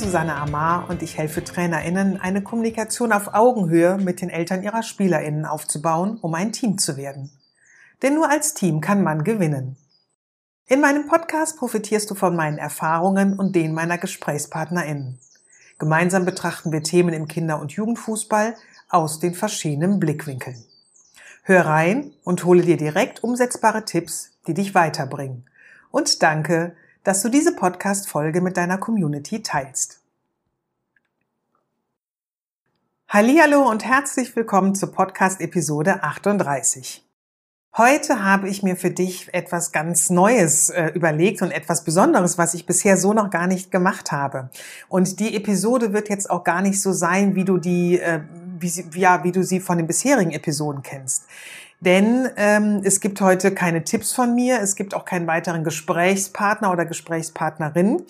Susanne Amar und ich helfe TrainerInnen, eine Kommunikation auf Augenhöhe mit den Eltern ihrer SpielerInnen aufzubauen, um ein Team zu werden. Denn nur als Team kann man gewinnen. In meinem Podcast profitierst du von meinen Erfahrungen und denen meiner GesprächspartnerInnen. Gemeinsam betrachten wir Themen im Kinder- und Jugendfußball aus den verschiedenen Blickwinkeln. Hör rein und hole dir direkt umsetzbare Tipps, die dich weiterbringen. Und danke, dass du diese Podcast-Folge mit deiner Community teilst. Hallihallo und herzlich willkommen zur Podcast-Episode 38. Heute habe ich mir für dich etwas ganz Neues äh, überlegt und etwas Besonderes, was ich bisher so noch gar nicht gemacht habe. Und die Episode wird jetzt auch gar nicht so sein, wie du die, äh, wie, ja, wie du sie von den bisherigen Episoden kennst. Denn ähm, es gibt heute keine Tipps von mir, es gibt auch keinen weiteren Gesprächspartner oder Gesprächspartnerin,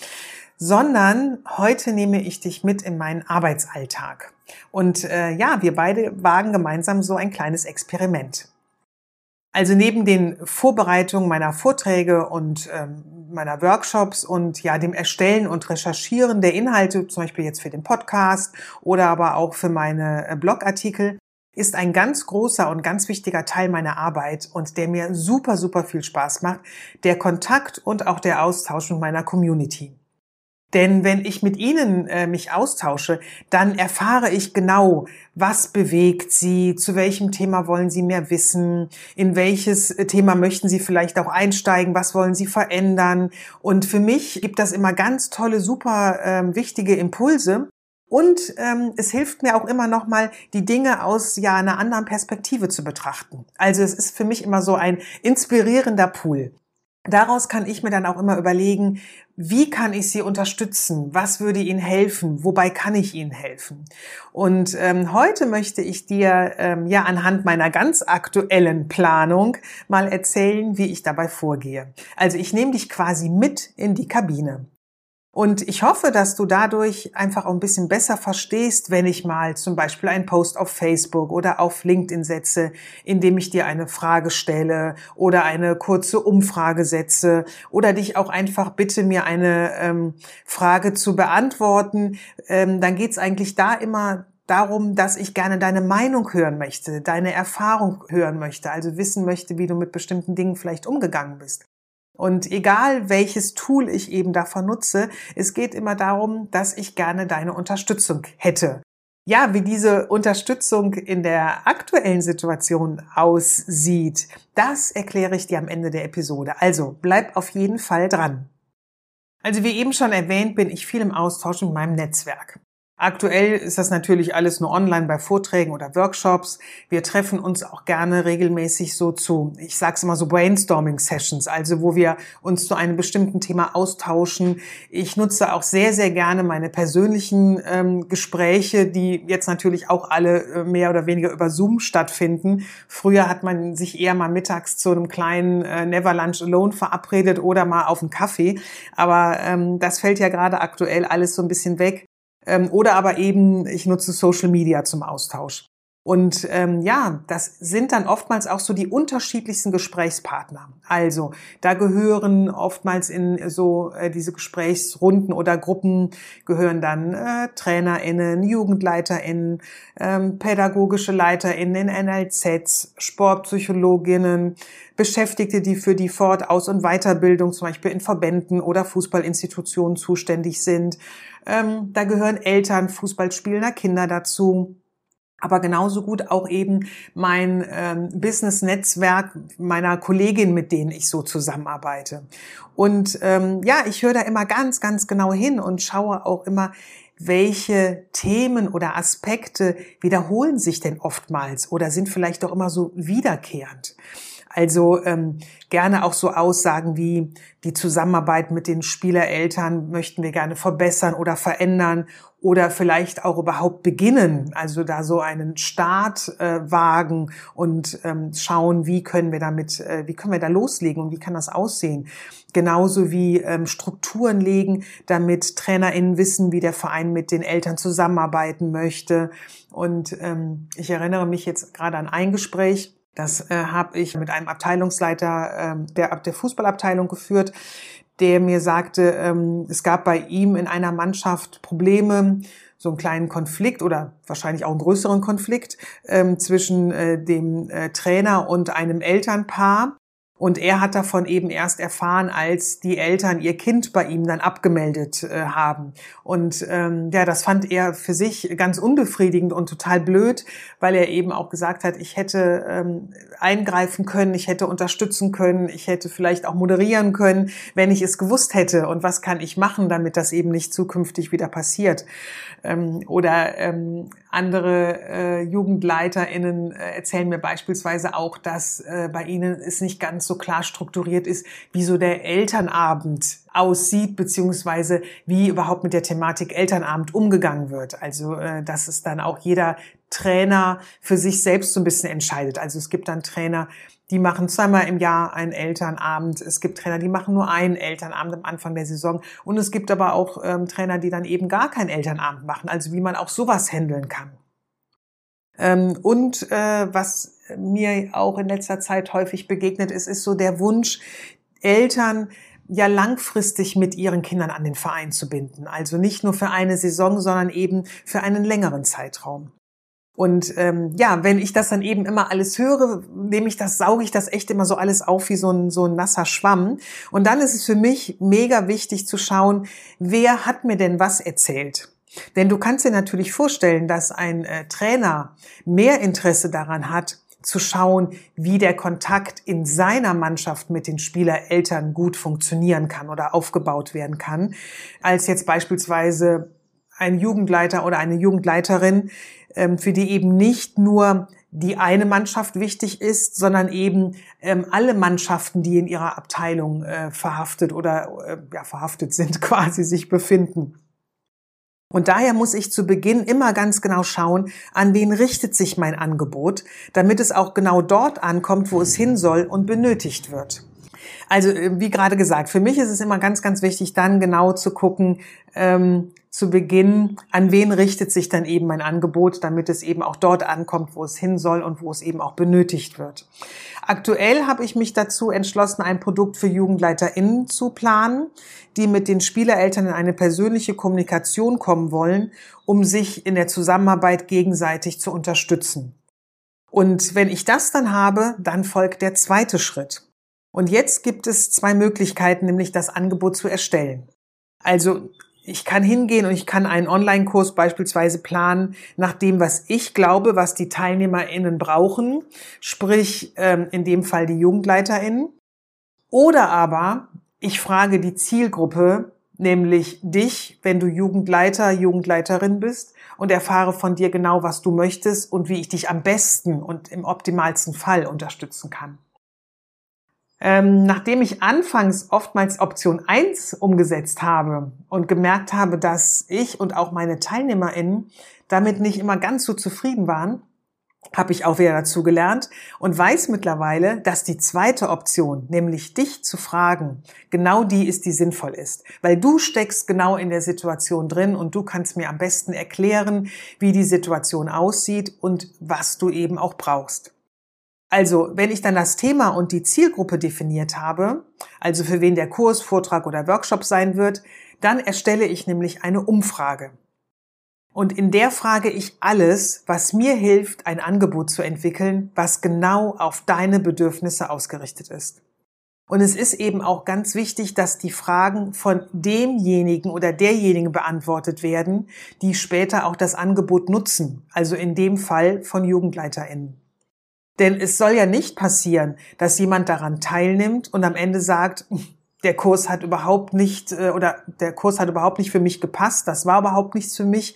sondern heute nehme ich dich mit in meinen Arbeitsalltag. Und äh, ja, wir beide wagen gemeinsam so ein kleines Experiment. Also neben den Vorbereitungen meiner Vorträge und ähm, meiner Workshops und ja dem Erstellen und Recherchieren der Inhalte, zum Beispiel jetzt für den Podcast oder aber auch für meine äh, Blogartikel, ist ein ganz großer und ganz wichtiger Teil meiner Arbeit und der mir super, super viel Spaß macht, der Kontakt und auch der Austausch mit meiner Community. Denn wenn ich mit Ihnen äh, mich austausche, dann erfahre ich genau, was bewegt Sie, zu welchem Thema wollen Sie mehr wissen, in welches Thema möchten Sie vielleicht auch einsteigen, was wollen Sie verändern. Und für mich gibt das immer ganz tolle, super äh, wichtige Impulse, und ähm, es hilft mir auch immer noch mal, die Dinge aus ja einer anderen Perspektive zu betrachten. Also es ist für mich immer so ein inspirierender Pool. Daraus kann ich mir dann auch immer überlegen, wie kann ich Sie unterstützen? Was würde Ihnen helfen? Wobei kann ich Ihnen helfen? Und ähm, heute möchte ich dir ähm, ja anhand meiner ganz aktuellen Planung mal erzählen, wie ich dabei vorgehe. Also ich nehme dich quasi mit in die Kabine. Und ich hoffe, dass du dadurch einfach auch ein bisschen besser verstehst, wenn ich mal zum Beispiel einen Post auf Facebook oder auf LinkedIn setze, indem ich dir eine Frage stelle oder eine kurze Umfrage setze oder dich auch einfach bitte, mir eine ähm, Frage zu beantworten. Ähm, dann geht es eigentlich da immer darum, dass ich gerne deine Meinung hören möchte, deine Erfahrung hören möchte, also wissen möchte, wie du mit bestimmten Dingen vielleicht umgegangen bist. Und egal welches Tool ich eben davon nutze, es geht immer darum, dass ich gerne deine Unterstützung hätte. Ja, wie diese Unterstützung in der aktuellen Situation aussieht, das erkläre ich dir am Ende der Episode. Also bleib auf jeden Fall dran. Also wie eben schon erwähnt, bin ich viel im Austausch mit meinem Netzwerk. Aktuell ist das natürlich alles nur online bei Vorträgen oder Workshops. Wir treffen uns auch gerne regelmäßig so zu, ich sage es immer so Brainstorming-Sessions, also wo wir uns zu einem bestimmten Thema austauschen. Ich nutze auch sehr, sehr gerne meine persönlichen ähm, Gespräche, die jetzt natürlich auch alle äh, mehr oder weniger über Zoom stattfinden. Früher hat man sich eher mal mittags zu einem kleinen äh, Never Lunch Alone verabredet oder mal auf einen Kaffee. Aber ähm, das fällt ja gerade aktuell alles so ein bisschen weg. Ähm, oder aber eben, ich nutze Social Media zum Austausch. Und ähm, ja, das sind dann oftmals auch so die unterschiedlichsten Gesprächspartner. Also da gehören oftmals in so äh, diese Gesprächsrunden oder Gruppen gehören dann äh, TrainerInnen, JugendleiterInnen, ähm, pädagogische LeiterInnen in NLZs, Sportpsychologinnen, Beschäftigte, die für die Fort-, Aus- und Weiterbildung zum Beispiel in Verbänden oder Fußballinstitutionen zuständig sind. Ähm, da gehören Eltern fußballspielender Kinder dazu aber genauso gut auch eben mein ähm, Business-Netzwerk meiner Kollegin, mit denen ich so zusammenarbeite. Und ähm, ja, ich höre da immer ganz, ganz genau hin und schaue auch immer, welche Themen oder Aspekte wiederholen sich denn oftmals oder sind vielleicht auch immer so wiederkehrend. Also ähm, gerne auch so Aussagen wie die Zusammenarbeit mit den Spielereltern möchten wir gerne verbessern oder verändern oder vielleicht auch überhaupt beginnen, also da so einen Start äh, wagen und ähm, schauen, wie können wir damit, äh, wie können wir da loslegen und wie kann das aussehen. Genauso wie ähm, Strukturen legen, damit TrainerInnen wissen, wie der Verein mit den Eltern zusammenarbeiten möchte. Und ähm, ich erinnere mich jetzt gerade an ein Gespräch, das äh, habe ich mit einem Abteilungsleiter äh, der, der Fußballabteilung geführt, der mir sagte, ähm, es gab bei ihm in einer Mannschaft Probleme, so einen kleinen Konflikt oder wahrscheinlich auch einen größeren Konflikt ähm, zwischen äh, dem äh, Trainer und einem Elternpaar. Und er hat davon eben erst erfahren, als die Eltern ihr Kind bei ihm dann abgemeldet äh, haben. Und ähm, ja, das fand er für sich ganz unbefriedigend und total blöd, weil er eben auch gesagt hat, ich hätte ähm, eingreifen können, ich hätte unterstützen können, ich hätte vielleicht auch moderieren können, wenn ich es gewusst hätte. Und was kann ich machen, damit das eben nicht zukünftig wieder passiert? Ähm, oder ähm, andere äh, JugendleiterInnen äh, erzählen mir beispielsweise auch, dass äh, bei ihnen es nicht ganz so klar strukturiert ist, wie so der Elternabend aussieht, beziehungsweise wie überhaupt mit der Thematik Elternabend umgegangen wird. Also, äh, dass es dann auch jeder Trainer für sich selbst so ein bisschen entscheidet. Also es gibt dann Trainer, die machen zweimal im Jahr einen Elternabend. Es gibt Trainer, die machen nur einen Elternabend am Anfang der Saison. Und es gibt aber auch ähm, Trainer, die dann eben gar keinen Elternabend machen. Also wie man auch sowas handeln kann. Ähm, und äh, was mir auch in letzter Zeit häufig begegnet ist, ist so der Wunsch, Eltern ja langfristig mit ihren Kindern an den Verein zu binden. Also nicht nur für eine Saison, sondern eben für einen längeren Zeitraum. Und ähm, ja, wenn ich das dann eben immer alles höre, nehme ich das, sauge ich das echt immer so alles auf wie so ein, so ein nasser Schwamm. Und dann ist es für mich mega wichtig zu schauen, wer hat mir denn was erzählt? Denn du kannst dir natürlich vorstellen, dass ein äh, Trainer mehr Interesse daran hat, zu schauen, wie der Kontakt in seiner Mannschaft mit den Spielereltern gut funktionieren kann oder aufgebaut werden kann, als jetzt beispielsweise ein Jugendleiter oder eine Jugendleiterin, ähm, für die eben nicht nur die eine Mannschaft wichtig ist, sondern eben ähm, alle Mannschaften, die in ihrer Abteilung äh, verhaftet oder äh, ja, verhaftet sind, quasi sich befinden. Und daher muss ich zu Beginn immer ganz genau schauen, an wen richtet sich mein Angebot, damit es auch genau dort ankommt, wo es hin soll und benötigt wird. Also äh, wie gerade gesagt, für mich ist es immer ganz, ganz wichtig, dann genau zu gucken, ähm, zu Beginn, an wen richtet sich dann eben mein Angebot, damit es eben auch dort ankommt, wo es hin soll und wo es eben auch benötigt wird. Aktuell habe ich mich dazu entschlossen, ein Produkt für JugendleiterInnen zu planen, die mit den Spielereltern in eine persönliche Kommunikation kommen wollen, um sich in der Zusammenarbeit gegenseitig zu unterstützen. Und wenn ich das dann habe, dann folgt der zweite Schritt. Und jetzt gibt es zwei Möglichkeiten, nämlich das Angebot zu erstellen. Also ich kann hingehen und ich kann einen Online-Kurs beispielsweise planen nach dem, was ich glaube, was die TeilnehmerInnen brauchen, sprich ähm, in dem Fall die JugendleiterInnen. Oder aber ich frage die Zielgruppe, nämlich dich, wenn du Jugendleiter, Jugendleiterin bist und erfahre von dir genau, was du möchtest und wie ich dich am besten und im optimalsten Fall unterstützen kann. Ähm, nachdem ich anfangs oftmals Option 1 umgesetzt habe und gemerkt habe, dass ich und auch meine TeilnehmerInnen damit nicht immer ganz so zufrieden waren, habe ich auch wieder dazu gelernt und weiß mittlerweile, dass die zweite Option, nämlich dich zu fragen, genau die ist, die sinnvoll ist. Weil du steckst genau in der Situation drin und du kannst mir am besten erklären, wie die Situation aussieht und was du eben auch brauchst. Also, wenn ich dann das Thema und die Zielgruppe definiert habe, also für wen der Kurs, Vortrag oder Workshop sein wird, dann erstelle ich nämlich eine Umfrage. Und in der frage ich alles, was mir hilft, ein Angebot zu entwickeln, was genau auf deine Bedürfnisse ausgerichtet ist. Und es ist eben auch ganz wichtig, dass die Fragen von demjenigen oder derjenigen beantwortet werden, die später auch das Angebot nutzen, also in dem Fall von JugendleiterInnen. Denn es soll ja nicht passieren, dass jemand daran teilnimmt und am Ende sagt, der Kurs hat überhaupt nicht äh, oder der Kurs hat überhaupt nicht für mich gepasst, das war überhaupt nichts für mich,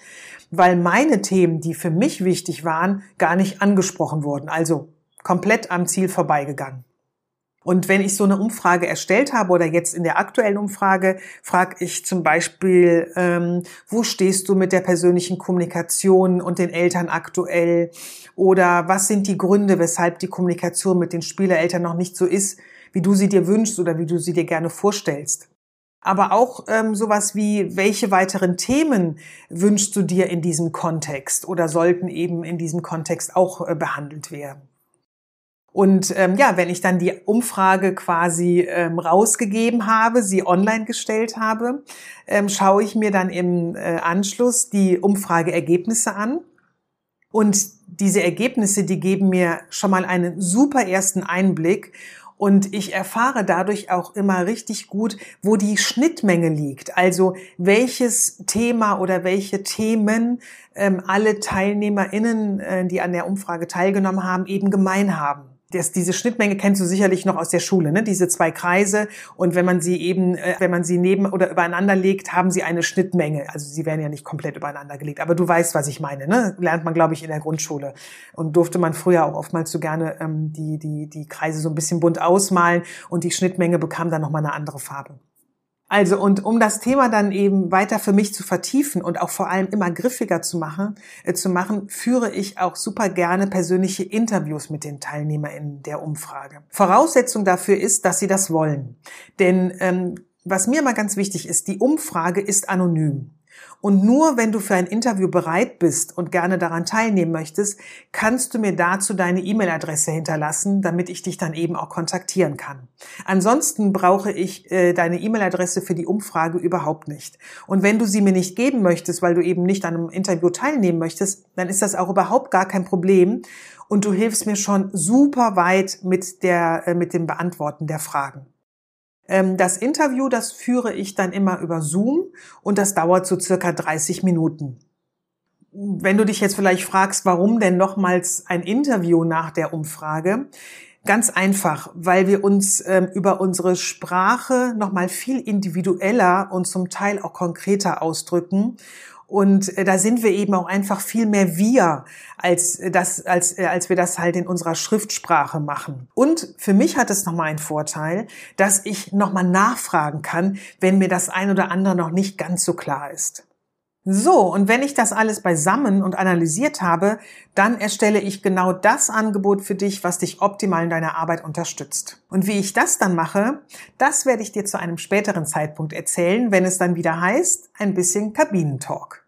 weil meine Themen, die für mich wichtig waren, gar nicht angesprochen wurden, also komplett am Ziel vorbeigegangen. Und wenn ich so eine Umfrage erstellt habe oder jetzt in der aktuellen Umfrage, frage ich zum Beispiel, ähm, wo stehst du mit der persönlichen Kommunikation und den Eltern aktuell? Oder was sind die Gründe, weshalb die Kommunikation mit den Spielereltern noch nicht so ist, wie du sie dir wünschst oder wie du sie dir gerne vorstellst? Aber auch ähm, sowas wie, welche weiteren Themen wünschst du dir in diesem Kontext oder sollten eben in diesem Kontext auch äh, behandelt werden? Und ähm, ja, wenn ich dann die Umfrage quasi ähm, rausgegeben habe, sie online gestellt habe, ähm, schaue ich mir dann im äh, Anschluss die Umfrageergebnisse an. Und diese Ergebnisse, die geben mir schon mal einen super ersten Einblick. Und ich erfahre dadurch auch immer richtig gut, wo die Schnittmenge liegt. Also welches Thema oder welche Themen ähm, alle TeilnehmerInnen, äh, die an der Umfrage teilgenommen haben, eben gemein haben das, diese Schnittmenge kennst du sicherlich noch aus der Schule, ne? diese zwei Kreise. Und wenn man sie eben, äh, wenn man sie neben oder übereinander legt, haben sie eine Schnittmenge. Also sie werden ja nicht komplett übereinander gelegt. Aber du weißt, was ich meine. Ne? Lernt man, glaube ich, in der Grundschule. Und durfte man früher auch oftmals so gerne ähm, die, die, die Kreise so ein bisschen bunt ausmalen und die Schnittmenge bekam dann nochmal eine andere Farbe. Also, und um das Thema dann eben weiter für mich zu vertiefen und auch vor allem immer griffiger zu machen, äh, zu machen, führe ich auch super gerne persönliche Interviews mit den TeilnehmerInnen der Umfrage. Voraussetzung dafür ist, dass sie das wollen. Denn ähm, was mir immer ganz wichtig ist, die Umfrage ist anonym. Und nur wenn du für ein Interview bereit bist und gerne daran teilnehmen möchtest, kannst du mir dazu deine E-Mail-Adresse hinterlassen, damit ich dich dann eben auch kontaktieren kann. Ansonsten brauche ich äh, deine E-Mail-Adresse für die Umfrage überhaupt nicht. Und wenn du sie mir nicht geben möchtest, weil du eben nicht an einem Interview teilnehmen möchtest, dann ist das auch überhaupt gar kein Problem. Und du hilfst mir schon super weit mit der, äh, mit dem Beantworten der Fragen. Ähm, das Interview, das führe ich dann immer über Zoom und das dauert so circa 30 Minuten. Wenn du dich jetzt vielleicht fragst, warum denn nochmals ein Interview nach der Umfrage? Ganz einfach, weil wir uns ähm, über unsere Sprache nochmal viel individueller und zum Teil auch konkreter ausdrücken und äh, da sind wir eben auch einfach viel mehr wir, als das, als, äh, als wir das halt in unserer Schriftsprache machen. Und für mich hat es nochmal einen Vorteil, dass ich nochmal nachfragen kann, wenn mir das ein oder andere noch nicht ganz so klar ist. So, und wenn ich das alles beisammen und analysiert habe, dann erstelle ich genau das Angebot für dich, was dich optimal in deiner Arbeit unterstützt. Und wie ich das dann mache, das werde ich dir zu einem späteren Zeitpunkt erzählen, wenn es dann wieder heißt, ein bisschen Kabinentalk.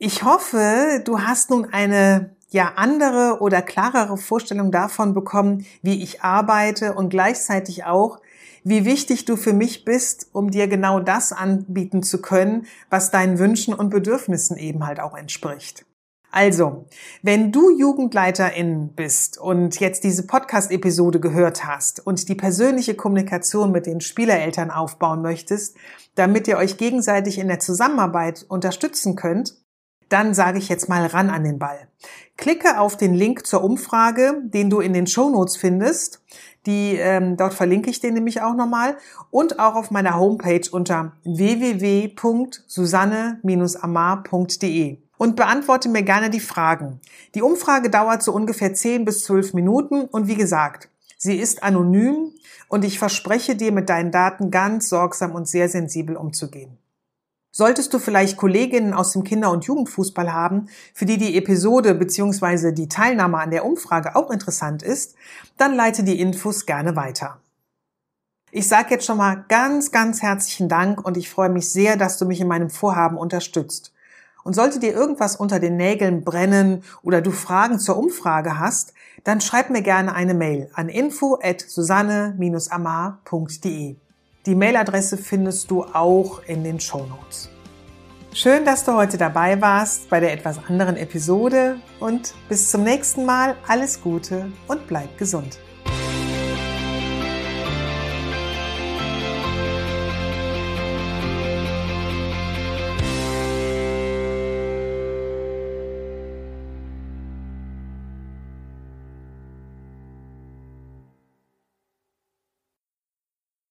Ich hoffe, du hast nun eine ja andere oder klarere Vorstellung davon bekommen, wie ich arbeite und gleichzeitig auch, wie wichtig du für mich bist, um dir genau das anbieten zu können, was deinen Wünschen und Bedürfnissen eben halt auch entspricht. Also, wenn du Jugendleiterin bist und jetzt diese Podcast-Episode gehört hast und die persönliche Kommunikation mit den Spielereltern aufbauen möchtest, damit ihr euch gegenseitig in der Zusammenarbeit unterstützen könnt, dann sage ich jetzt mal ran an den Ball. Klicke auf den Link zur Umfrage, den du in den Show Notes findest. Die, ähm, dort verlinke ich den nämlich auch nochmal. Und auch auf meiner Homepage unter www.susanne-amar.de. Und beantworte mir gerne die Fragen. Die Umfrage dauert so ungefähr 10 bis 12 Minuten und wie gesagt, sie ist anonym und ich verspreche dir mit deinen Daten ganz sorgsam und sehr sensibel umzugehen. Solltest du vielleicht Kolleginnen aus dem Kinder- und Jugendfußball haben, für die die Episode bzw. die Teilnahme an der Umfrage auch interessant ist, dann leite die Infos gerne weiter. Ich sage jetzt schon mal ganz, ganz herzlichen Dank und ich freue mich sehr, dass du mich in meinem Vorhaben unterstützt. Und sollte dir irgendwas unter den Nägeln brennen oder du Fragen zur Umfrage hast, dann schreib mir gerne eine Mail an info at susanne-amar.de. Die Mailadresse findest du auch in den Show Notes. Schön, dass du heute dabei warst bei der etwas anderen Episode und bis zum nächsten Mal alles Gute und bleib gesund.